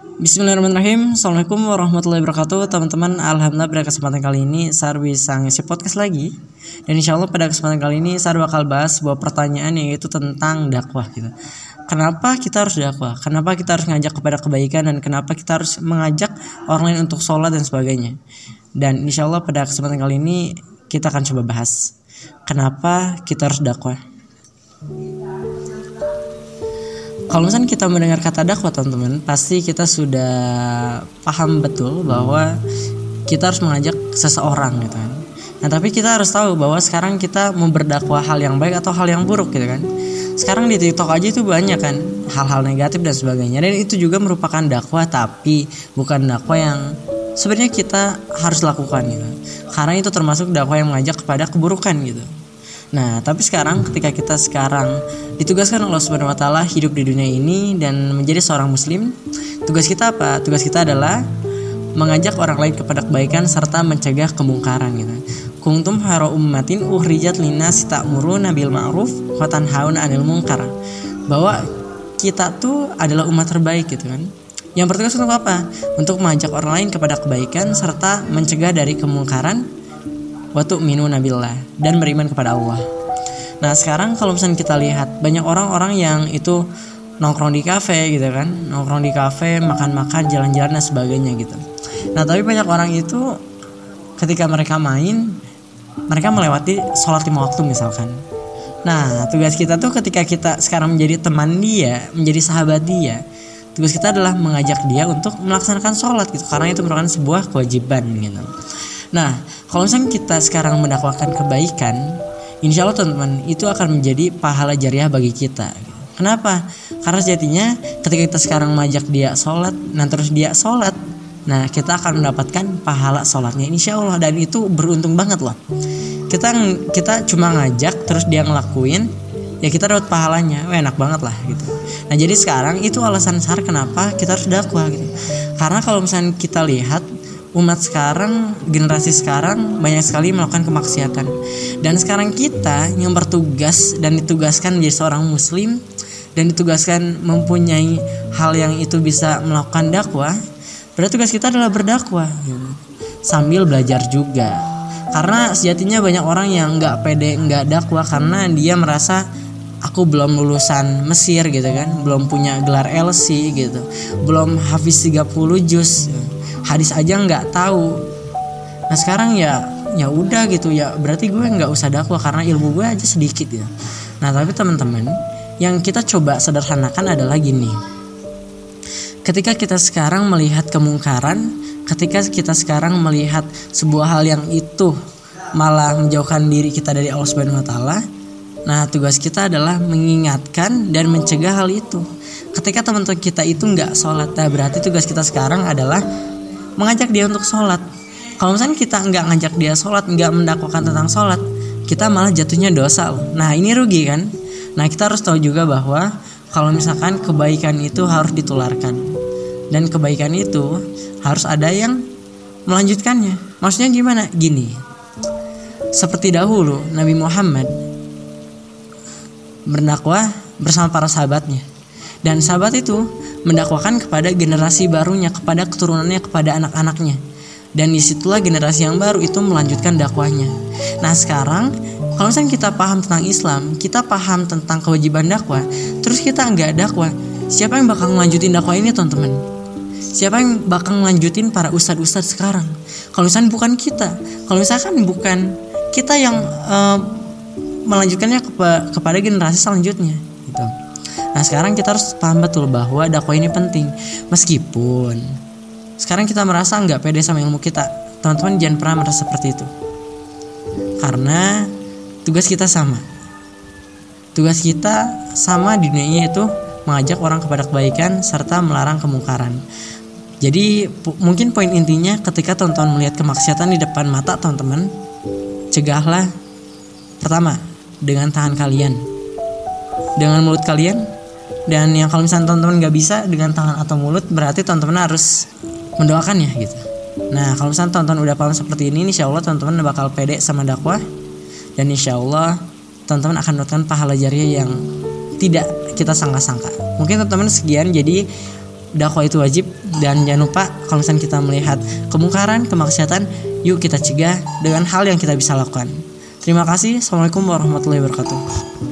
Bismillahirrahmanirrahim. Assalamualaikum warahmatullahi wabarakatuh Teman-teman. Alhamdulillah pada kesempatan kali ini Sar bisa ngisi podcast lagi. Dan insya Allah pada kesempatan kali ini Sar bakal bahas sebuah pertanyaan yaitu tentang dakwah gitu. Kenapa kita harus dakwah? Kenapa kita harus ngajak kepada kebaikan? Dan kenapa kita harus mengajak orang lain untuk sholat dan sebagainya? Dan insya Allah pada kesempatan kali ini Kita akan coba bahas Kenapa kita harus dakwah kalau misalnya kita mendengar kata dakwah teman-teman pasti kita sudah paham betul bahwa kita harus mengajak seseorang gitu kan. Nah tapi kita harus tahu bahwa sekarang kita mau berdakwah hal yang baik atau hal yang buruk gitu kan. Sekarang di TikTok aja itu banyak kan hal-hal negatif dan sebagainya. Dan itu juga merupakan dakwah tapi bukan dakwah yang sebenarnya kita harus lakukan gitu. Karena itu termasuk dakwah yang mengajak kepada keburukan gitu Nah, tapi sekarang ketika kita sekarang ditugaskan Allah Subhanahu wa taala hidup di dunia ini dan menjadi seorang muslim, tugas kita apa? Tugas kita adalah mengajak orang lain kepada kebaikan serta mencegah kemungkaran gitu. Kuntum haro ummatin uhrijat linas ta'muruna bil ma'ruf wa tanhauna 'anil munkar. Bahwa kita tuh adalah umat terbaik gitu kan. Yang bertugas untuk apa? Untuk mengajak orang lain kepada kebaikan serta mencegah dari kemungkaran Waktu minu nabilah dan beriman kepada Allah. Nah sekarang kalau misalnya kita lihat banyak orang-orang yang itu nongkrong di kafe gitu kan, nongkrong di kafe, makan-makan, jalan-jalan dan sebagainya gitu. Nah tapi banyak orang itu ketika mereka main, mereka melewati sholat lima waktu misalkan. Nah tugas kita tuh ketika kita sekarang menjadi teman dia, menjadi sahabat dia, tugas kita adalah mengajak dia untuk melaksanakan sholat gitu karena itu merupakan sebuah kewajiban gitu. Nah, kalau misalnya kita sekarang mendakwakan kebaikan, insya Allah teman-teman itu akan menjadi pahala jariah bagi kita. Kenapa? Karena sejatinya ketika kita sekarang mengajak dia sholat, nah terus dia sholat, nah kita akan mendapatkan pahala sholatnya insya Allah dan itu beruntung banget loh. Kita kita cuma ngajak terus dia ngelakuin, ya kita dapat pahalanya, Wah, enak banget lah gitu. Nah jadi sekarang itu alasan besar kenapa kita harus dakwah gitu. Karena kalau misalnya kita lihat umat sekarang, generasi sekarang banyak sekali melakukan kemaksiatan. Dan sekarang kita yang bertugas dan ditugaskan menjadi seorang muslim dan ditugaskan mempunyai hal yang itu bisa melakukan dakwah, berarti tugas kita adalah berdakwah sambil belajar juga. Karena sejatinya banyak orang yang nggak pede nggak dakwah karena dia merasa aku belum lulusan Mesir gitu kan, belum punya gelar LC gitu, belum hafiz 30 juz hadis aja nggak tahu. Nah sekarang ya ya udah gitu ya berarti gue nggak usah dakwah karena ilmu gue aja sedikit ya. Nah tapi teman-teman yang kita coba sederhanakan adalah gini. Ketika kita sekarang melihat kemungkaran ketika kita sekarang melihat sebuah hal yang itu malah menjauhkan diri kita dari Allah Subhanahu wa taala Nah, tugas kita adalah mengingatkan dan mencegah hal itu. Ketika teman-teman kita itu nggak sholat, nah berarti tugas kita sekarang adalah mengajak dia untuk sholat. Kalau misalnya kita nggak ngajak dia sholat nggak mendakwakan tentang sholat kita malah jatuhnya dosa. Loh nah ini rugi kan? Nah kita harus tahu juga bahwa kalau misalkan kebaikan itu harus ditularkan. Dan kebaikan itu harus ada yang melanjutkannya. Maksudnya gimana? Gini. Seperti dahulu Nabi Muhammad berdakwah bersama para sahabatnya dan sahabat itu mendakwakan kepada generasi barunya, kepada keturunannya, kepada anak-anaknya. Dan di situlah generasi yang baru itu melanjutkan dakwahnya. Nah sekarang kalau misalnya kita paham tentang Islam, kita paham tentang kewajiban dakwah, terus kita nggak dakwah, siapa yang bakal melanjutin dakwah ini teman-teman? Siapa yang bakal melanjutin para ustadz-ustadz sekarang? Kalau misalnya bukan kita, kalau misalkan bukan kita yang uh, melanjutkannya kepada generasi selanjutnya, gitu. Nah sekarang kita harus paham betul bahwa dakwah ini penting meskipun sekarang kita merasa nggak pede sama ilmu kita. Teman-teman jangan pernah merasa seperti itu. Karena tugas kita sama. Tugas kita sama di dunia ini itu mengajak orang kepada kebaikan serta melarang kemungkaran. Jadi mungkin poin intinya ketika teman-teman melihat kemaksiatan di depan mata teman-teman, cegahlah pertama dengan tangan kalian, dengan mulut kalian, dan yang kalau misalnya teman-teman nggak bisa dengan tangan atau mulut berarti teman-teman harus mendoakannya gitu nah kalau misalnya teman-teman udah paham seperti ini insya Allah teman-teman bakal pede sama dakwah dan insya Allah teman-teman akan mendapatkan pahala jariah yang tidak kita sangka-sangka mungkin teman-teman sekian jadi dakwah itu wajib dan jangan lupa kalau misalnya kita melihat kemungkaran, kemaksiatan, yuk kita cegah dengan hal yang kita bisa lakukan. Terima kasih. Assalamualaikum warahmatullahi wabarakatuh.